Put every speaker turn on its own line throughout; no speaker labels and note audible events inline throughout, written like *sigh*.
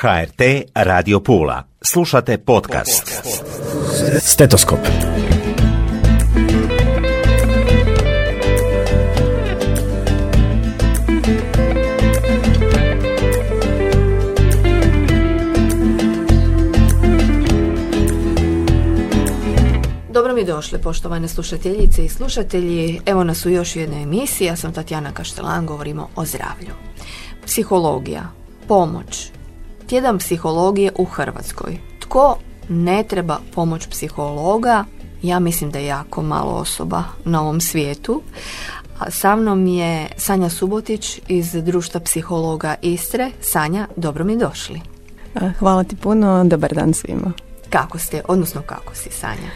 HRT Radio Pula. Slušate podcast.
Stetoskop.
Dobro mi došli, poštovane slušateljice i slušatelji. Evo nas u još jednoj emisiji. Ja sam Tatjana Kaštelan, govorimo o zdravlju. Psihologija, pomoć, tjedan psihologije u Hrvatskoj. Tko ne treba pomoć psihologa? Ja mislim da je jako malo osoba na ovom svijetu. A sa mnom je Sanja Subotić iz Društva psihologa Istre. Sanja, dobro mi došli.
Hvala ti puno, dobar dan svima.
Kako ste, odnosno kako si Sanja?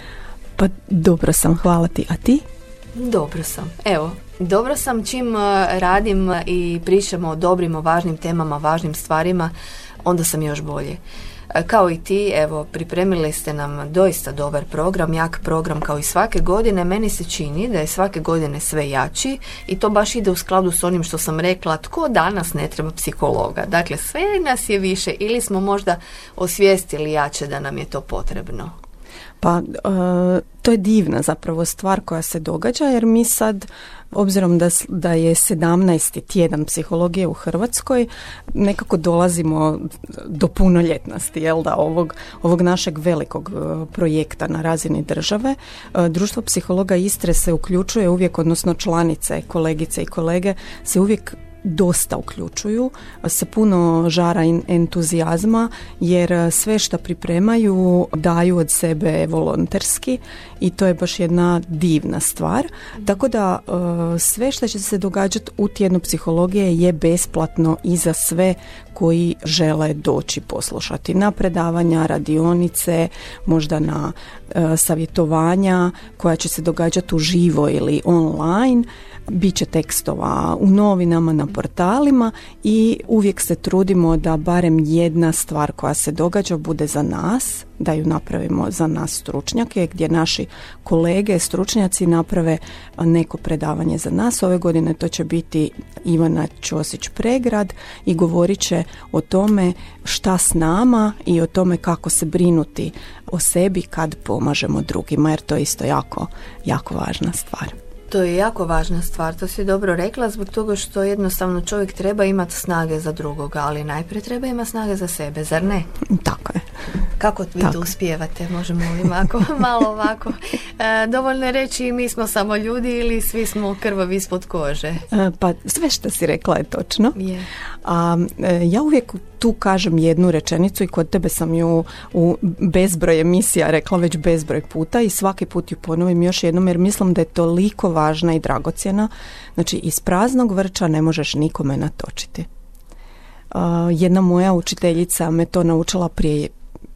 Pa dobro sam, hvala ti. A ti?
Dobro sam. Evo, dobro sam čim radim i pričamo o dobrim, o važnim temama, važnim stvarima onda sam još bolje. E, kao i ti, evo, pripremili ste nam doista dobar program, jak program kao i svake godine. Meni se čini da je svake godine sve jači i to baš ide u skladu s onim što sam rekla, tko danas ne treba psihologa. Dakle, sve nas je više ili smo možda osvijestili jače da nam je to potrebno.
Pa e, to je divna zapravo stvar koja se događa jer mi sad obzirom da, da je 17. tjedan psihologije u Hrvatskoj nekako dolazimo do punoljetnosti jel da ovog, ovog našeg velikog e, projekta na razini države. E, Društvo psihologa Istre se uključuje uvijek odnosno članice, kolegice i kolege se uvijek dosta uključuju sa puno žara i entuzijazma jer sve što pripremaju daju od sebe volonterski i to je baš jedna divna stvar. Tako da e, sve što će se događati u tjednu psihologije je besplatno i za sve koji žele doći poslušati na predavanja, radionice, možda na e, savjetovanja koja će se događati uživo ili online. Bit će tekstova u novinama, na portalima i uvijek se trudimo da barem jedna stvar koja se događa bude za nas, da ju napravimo za nas stručnjake, gdje naši kolege, stručnjaci naprave neko predavanje za nas. Ove godine to će biti Ivana Ćosić Pregrad i govorit će o tome šta s nama i o tome kako se brinuti o sebi kad pomažemo drugima, jer to je isto jako, jako važna stvar.
To je jako važna stvar, to si dobro rekla, zbog toga što jednostavno čovjek treba imati snage za drugoga, ali najprije treba imati snage za sebe, zar ne?
Tako je.
Kako vi to uspijevate, možemo li ako *laughs* malo ovako? E, dovoljno je reći mi smo samo ljudi ili svi smo krvavi ispod kože? E,
pa sve što si rekla je točno. Je. A, e, ja uvijek tu kažem jednu rečenicu i kod tebe sam ju u bezbroj emisija rekla već bezbroj puta i svaki put ju ponovim još jednom jer mislim da je toliko važna i dragocjena. Znači iz praznog vrča ne možeš nikome natočiti. Uh, jedna moja učiteljica me to naučila prije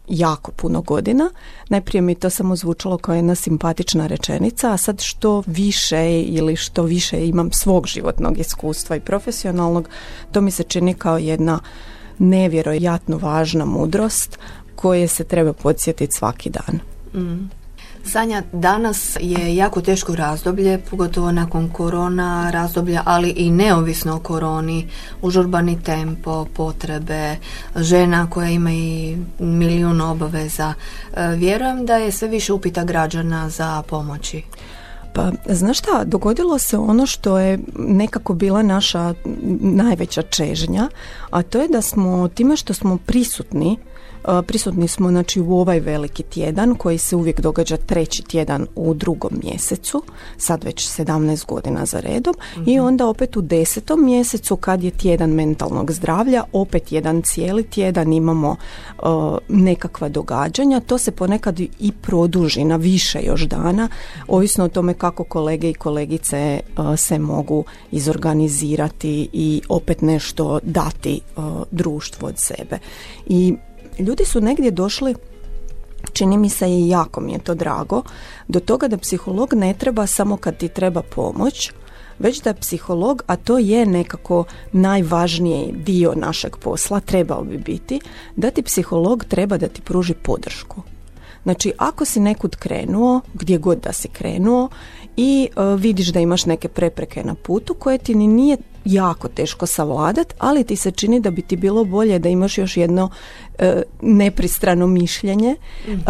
jako puno godina. Najprije mi to samo zvučalo kao jedna simpatična rečenica, a sad što više ili što više imam svog životnog iskustva i profesionalnog, to mi se čini kao jedna nevjerojatno važna mudrost koje se treba podsjetiti svaki dan. Mm.
Sanja, danas je jako teško razdoblje, pogotovo nakon korona razdoblja, ali i neovisno o koroni, užurbani tempo, potrebe, žena koja ima i milijun obaveza. E, vjerujem da je sve više upita građana za pomoći.
Pa, znaš šta, dogodilo se ono što je nekako bila naša najveća čežnja, a to je da smo time što smo prisutni Prisutni smo znači u ovaj veliki tjedan koji se uvijek događa treći tjedan u drugom mjesecu, sad već 17 godina za redom i mhm. onda opet u desetom mjesecu kad je tjedan mentalnog zdravlja, opet jedan cijeli tjedan imamo nekakva događanja, to se ponekad i produži na više još dana, ovisno o tome kako kolege i kolegice se mogu izorganizirati i opet nešto dati društvu od sebe. I ljudi su negdje došli čini mi se i jako mi je to drago, do toga da psiholog ne treba samo kad ti treba pomoć, već da psiholog, a to je nekako najvažniji dio našeg posla, trebao bi biti, da ti psiholog treba da ti pruži podršku. Znači, ako si nekud krenuo, gdje god da si krenuo i e, vidiš da imaš neke prepreke na putu koje ti ni nije jako teško savladat, ali ti se čini da bi ti bilo bolje da imaš još jedno e, nepristrano mišljenje mhm.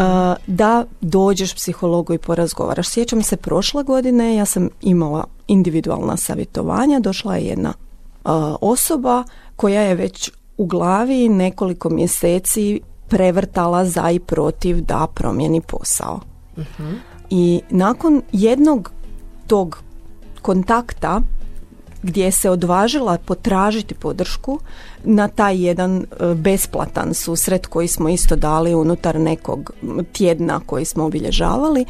da dođeš psihologu i porazgovaraš. Sjećam se prošle godine, ja sam imala individualna savjetovanja, došla je jedna osoba koja je već u glavi nekoliko mjeseci prevrtala za i protiv da promijeni posao. Mhm. I nakon jednog tog kontakta gdje se odvažila potražiti podršku na taj jedan e, besplatan susret koji smo isto dali unutar nekog tjedna koji smo obilježavali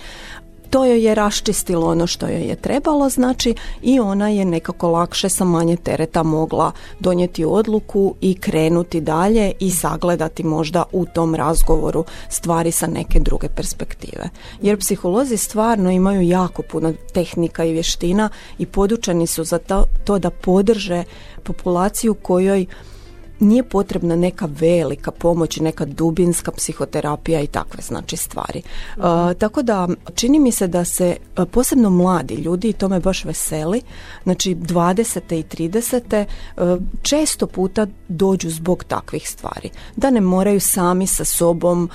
to joj je raščistilo ono što joj je trebalo, znači i ona je nekako lakše sa manje tereta mogla donijeti odluku i krenuti dalje i sagledati možda u tom razgovoru stvari sa neke druge perspektive. Jer psiholozi stvarno imaju jako puno tehnika i vještina i podučeni su za to, to da podrže populaciju kojoj nije potrebna neka velika pomoć, neka dubinska psihoterapija i takve znači stvari. Uh, tako da čini mi se da se uh, posebno mladi ljudi i to me baš veseli, znači 20. i 30. Uh, često puta dođu zbog takvih stvari. Da ne moraju sami sa sobom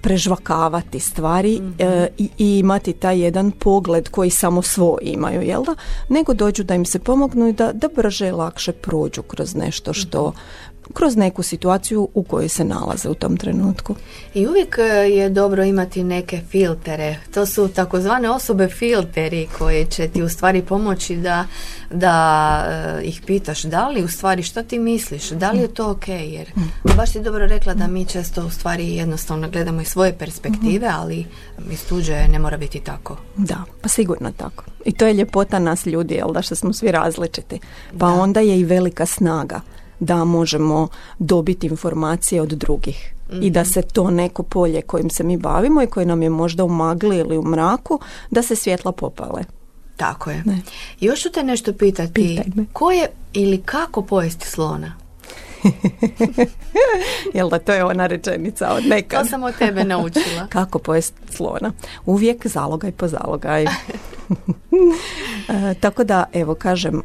prežvakavati stvari mhm. i, i imati taj jedan pogled koji samo svoj imaju, jel da? Nego dođu da im se pomognu i da, da brže i lakše prođu kroz nešto što mhm kroz neku situaciju u kojoj se nalaze u tom trenutku.
I uvijek e, je dobro imati neke filtere. To su takozvane osobe filteri koje će ti u stvari pomoći da, da uh, ih pitaš da li u stvari što ti misliš, da li je to ok, jer baš si dobro rekla da mi često u stvari jednostavno gledamo iz svoje perspektive, ali iz tuđe ne mora biti tako.
Da, pa sigurno tako. I to je ljepota nas ljudi, jel da što smo svi različiti. Pa onda je i velika snaga da možemo dobiti informacije od drugih i da mhm. se to neko polje kojim se mi bavimo i koje nam je možda u magli ili u mraku, da se svjetla popale.
Tako je. Ne. Još ću te nešto pitati. Ko je ili kako pojesti slona? *laughs*
Jel da to je ona rečenica od nekad?
To sam od tebe naučila. *laughs*
kako pojesti slona? Uvijek zalogaj po zalogaj. *laughs* *laughs* E, tako da, evo kažem, e,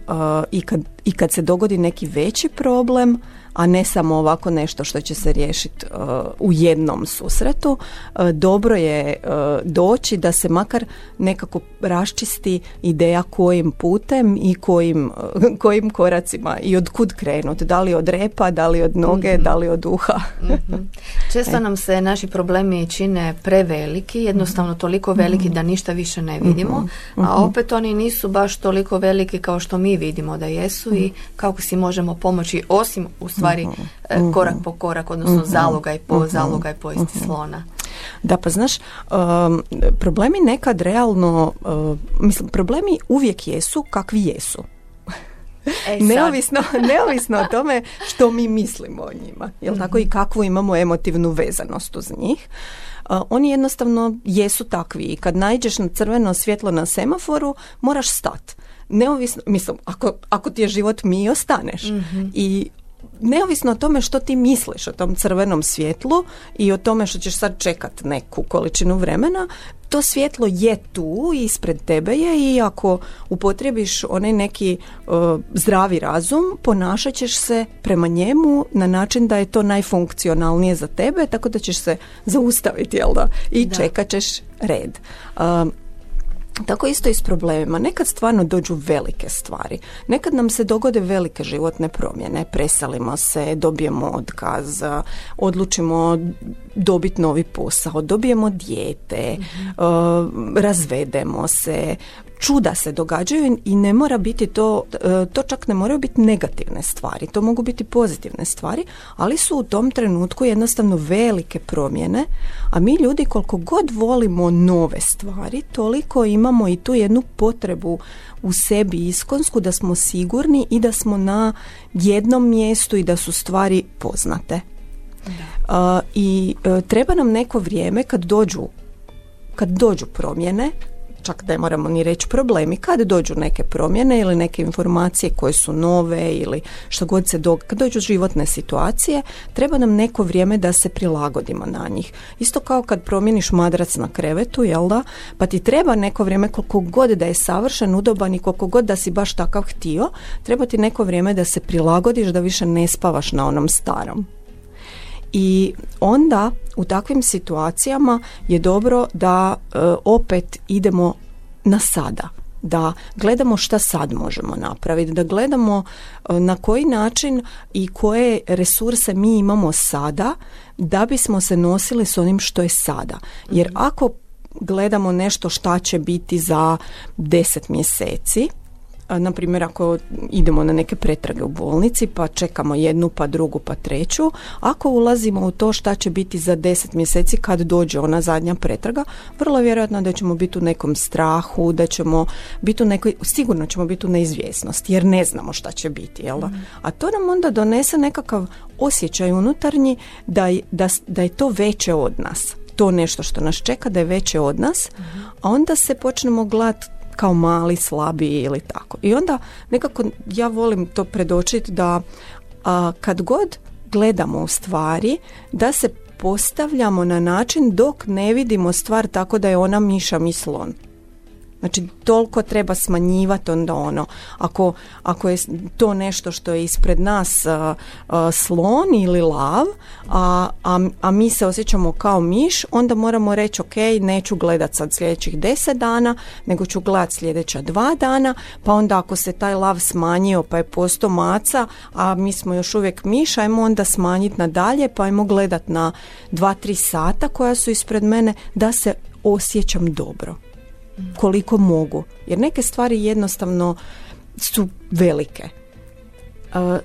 i, kad, i kad se dogodi neki veći problem, a ne samo ovako nešto što će se riješiti uh, u jednom susretu. Uh, dobro je uh, doći da se makar nekako raščisti ideja kojim putem i kojim, kojim koracima i od kud krenut. Da li od repa, da li od noge, mm da li od uha.
mm Često *laughs* e. nam se naši problemi čine preveliki, jednostavno toliko veliki da ništa više ne vidimo, mhm. a opet oni nisu baš toliko veliki kao što mi vidimo da jesu i kako si možemo pomoći osim u stvari uh korak po korak, odnosno uh-huh. zalogaj po uh-huh. zalogaj pojesti slona.
Da, pa znaš, um, problemi nekad realno, uh, mislim, problemi uvijek jesu kakvi jesu. E, *laughs* neovisno, *laughs* neovisno o tome što mi mislimo o njima, jel tako i kakvu imamo emotivnu vezanost uz njih. Uh, oni jednostavno jesu takvi i kad najđeš na crveno svjetlo na semaforu, moraš stat. Neovisno, mislim, ako, ako ti je život mi ostaneš. Mhm. I neovisno o tome što ti misliš o tom crvenom svjetlu i o tome što ćeš sad čekat neku količinu vremena, to svjetlo je tu ispred tebe je i ako upotrebiš onaj neki zdravi razum, ponašat ćeš se prema njemu na način da je to najfunkcionalnije za tebe, tako da ćeš se zaustaviti, jel da? I da. čekat ćeš red. Tako isto i s problemima. Nekad stvarno dođu velike stvari. Nekad nam se dogode velike životne promjene. Preselimo se, dobijemo otkaz, odlučimo dobiti novi posao, dobijemo dijete, mhm. eh, razvedemo se, čuda se događaju i ne mora biti to, e, to čak ne moraju biti negativne stvari, to mogu biti pozitivne stvari, ali su u tom trenutku jednostavno velike promjene, a mi ljudi koliko god volimo nove stvari, toliko imamo i tu jednu potrebu u sebi iskonsku da smo sigurni i da smo na jednom mjestu i da su stvari poznate. I e, treba nam neko vrijeme kad dođu kad dođu promjene čak ne moramo ni reći problemi, kad dođu neke promjene ili neke informacije koje su nove ili što god se događa, kad dođu životne situacije, treba nam neko vrijeme da se prilagodimo na njih. Isto kao kad promijeniš madrac na krevetu, jel da? Pa ti treba neko vrijeme koliko god da je savršen, udoban i koliko god da si baš takav htio, treba ti neko vrijeme da se prilagodiš da više ne spavaš na onom starom. I onda u takvim situacijama je dobro da e, opet idemo na sada da gledamo šta sad možemo napraviti, da gledamo e, na koji način i koje resurse mi imamo sada da bismo se nosili s onim što je sada. Jer mhm. ako gledamo nešto šta će biti za deset mjeseci, na primjer ako idemo na neke pretrage u bolnici pa čekamo jednu pa drugu pa treću, ako ulazimo u to šta će biti za deset mjeseci kad dođe ona zadnja pretraga, vrlo vjerojatno da ćemo biti u nekom strahu, da ćemo biti u nekoj, sigurno ćemo biti u neizvjesnosti jer ne znamo šta će biti, jel mm. A to nam onda donese nekakav osjećaj unutarnji da, da, da je to veće od nas to nešto što nas čeka da je veće od nas, mhm. a onda se počnemo gledati kao mali, slabiji ili tako. I onda nekako ja volim to predočiti da a, kad god gledamo u stvari da se postavljamo na način dok ne vidimo stvar tako da je ona miša mi slon. Znači toliko treba smanjivati onda ono. Ako, ako je to nešto što je ispred nas slon ili lav, a, a, a, mi se osjećamo kao miš, onda moramo reći ok, neću gledat sad sljedećih deset dana, nego ću gledat sljedeća dva dana, pa onda ako se taj lav smanjio pa je posto maca, a mi smo još uvijek miš, ajmo onda smanjiti na dalje, pa ajmo gledat na dva, tri sata koja su ispred mene da se osjećam dobro koliko mogu. Jer neke stvari jednostavno su velike.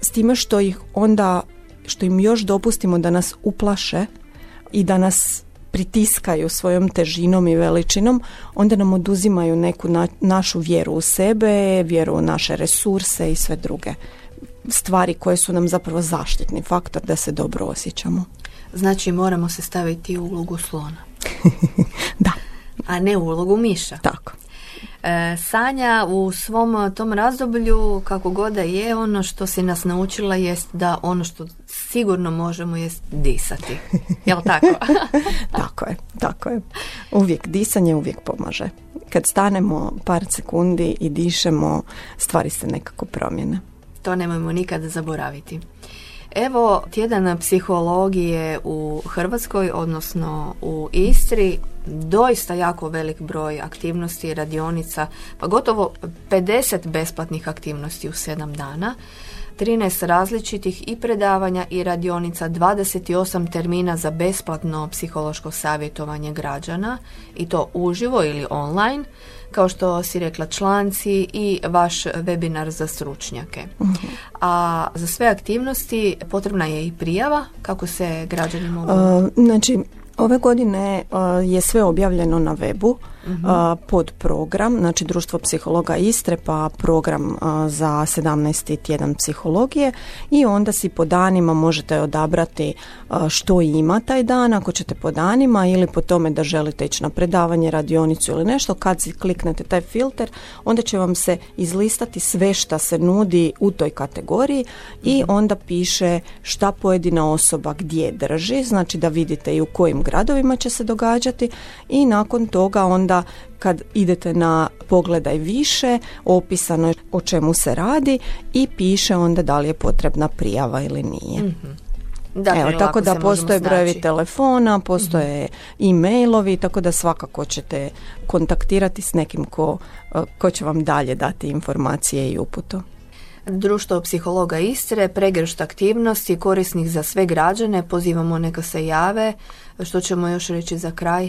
S time što ih onda, što im još dopustimo da nas uplaše i da nas pritiskaju svojom težinom i veličinom, onda nam oduzimaju neku našu vjeru u sebe, vjeru u naše resurse i sve druge stvari koje su nam zapravo zaštitni faktor da se dobro osjećamo.
Znači moramo se staviti u ulogu slona. *laughs* *laughs*
da
a ne ulogu miša.
Tako.
E, Sanja u svom tom razdoblju, kako god da je, ono što si nas naučila jest da ono što sigurno možemo jest disati. *laughs* Jel tako? *laughs*
tako je, tako je. Uvijek disanje uvijek pomaže. Kad stanemo par sekundi i dišemo, stvari se nekako promjene.
To nemojmo nikada zaboraviti. Evo, tjedan psihologije u Hrvatskoj, odnosno u Istri, doista jako velik broj aktivnosti, radionica, pa gotovo 50 besplatnih aktivnosti u 7 dana. 13 različitih i predavanja i radionica, 28 termina za besplatno psihološko savjetovanje građana i to uživo ili online, kao što si rekla članci i vaš webinar za stručnjake. A za sve aktivnosti potrebna je i prijava kako se građani mogu...
Znači, Ove godine je sve objavljeno na webu uh pod program, znači Društvo psihologa Istre pa program za 17. tjedan psihologije i onda si po danima možete odabrati što ima taj dan, ako ćete po danima ili po tome da želite ići na predavanje, radionicu ili nešto, kad si kliknete taj filter, onda će vam se izlistati sve šta se nudi u toj kategoriji i mhm. onda piše šta pojedina osoba gdje drži, znači da vidite i u kojim gradovima će se događati i nakon toga onda kad idete na pogledaj više, opisano je o čemu se radi i piše onda da li je potrebna prijava ili nije. mm Evo, tako da postoje brojevi telefona, postoje mm e-mailovi, tako da svakako ćete kontaktirati s nekim ko, ko će vam dalje dati informacije i uputu.
Društvo psihologa Istre, pregršt aktivnosti korisnih za sve građane, pozivamo neka se jave. Što ćemo još reći za kraj?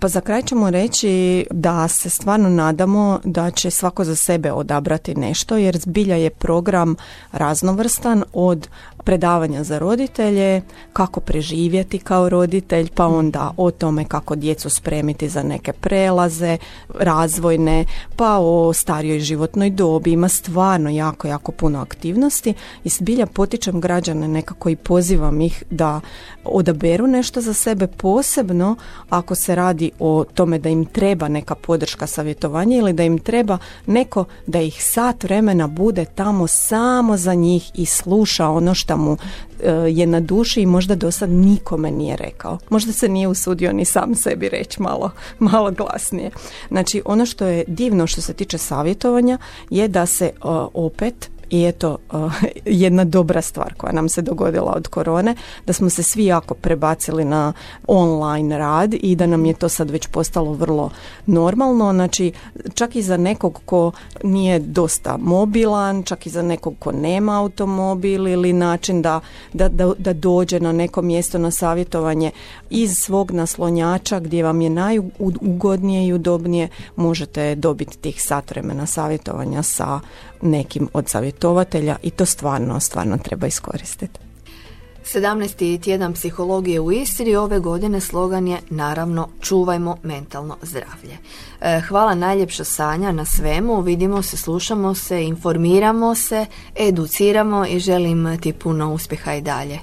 Pa za kraj ćemo reći da se stvarno nadamo da će svako za sebe odabrati nešto jer zbilja je program raznovrstan od predavanja za roditelje, kako preživjeti kao roditelj, pa onda o tome kako djecu spremiti za neke prelaze, razvojne, pa o starijoj životnoj dobi. Ima stvarno jako, jako puno aktivnosti i zbilja potičem građane nekako i pozivam ih da odaberu nešto za sebe posebno ako se radi o tome da im treba neka podrška savjetovanja ili da im treba neko da ih sat vremena bude tamo samo za njih i sluša ono što mu e, je na duši i možda do sad nikome nije rekao. Možda se nije usudio ni sam sebi reći malo, *laughs* malo glasnije. Znači ono što je divno što se tiče savjetovanja je da se e, opet i eto *laughs* jedna dobra stvar koja nam se dogodila od korone, da smo se svi jako prebacili na online rad i da nam je to sad već postalo vrlo normalno, znači čak i za nekog ko nije dosta mobilan, čak i za nekog ko nema automobil ili način da, da, da, da dođe na neko mjesto na savjetovanje iz svog naslonjača gdje vam je najugodnije i udobnije možete dobiti tih sat vremena savjetovanja sa nekim od savjetovatelja i to stvarno, stvarno treba iskoristiti.
17. tjedan psihologije u Istri ove godine slogan je naravno čuvajmo mentalno zdravlje. E, hvala najljepša Sanja na svemu, vidimo se, slušamo se, informiramo se, educiramo i želim ti puno uspjeha i dalje.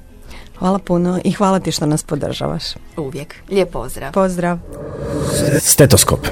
Hvala puno i hvala ti što nas podržavaš.
Uvijek. Lijep pozdrav.
Pozdrav.
Stetoskop.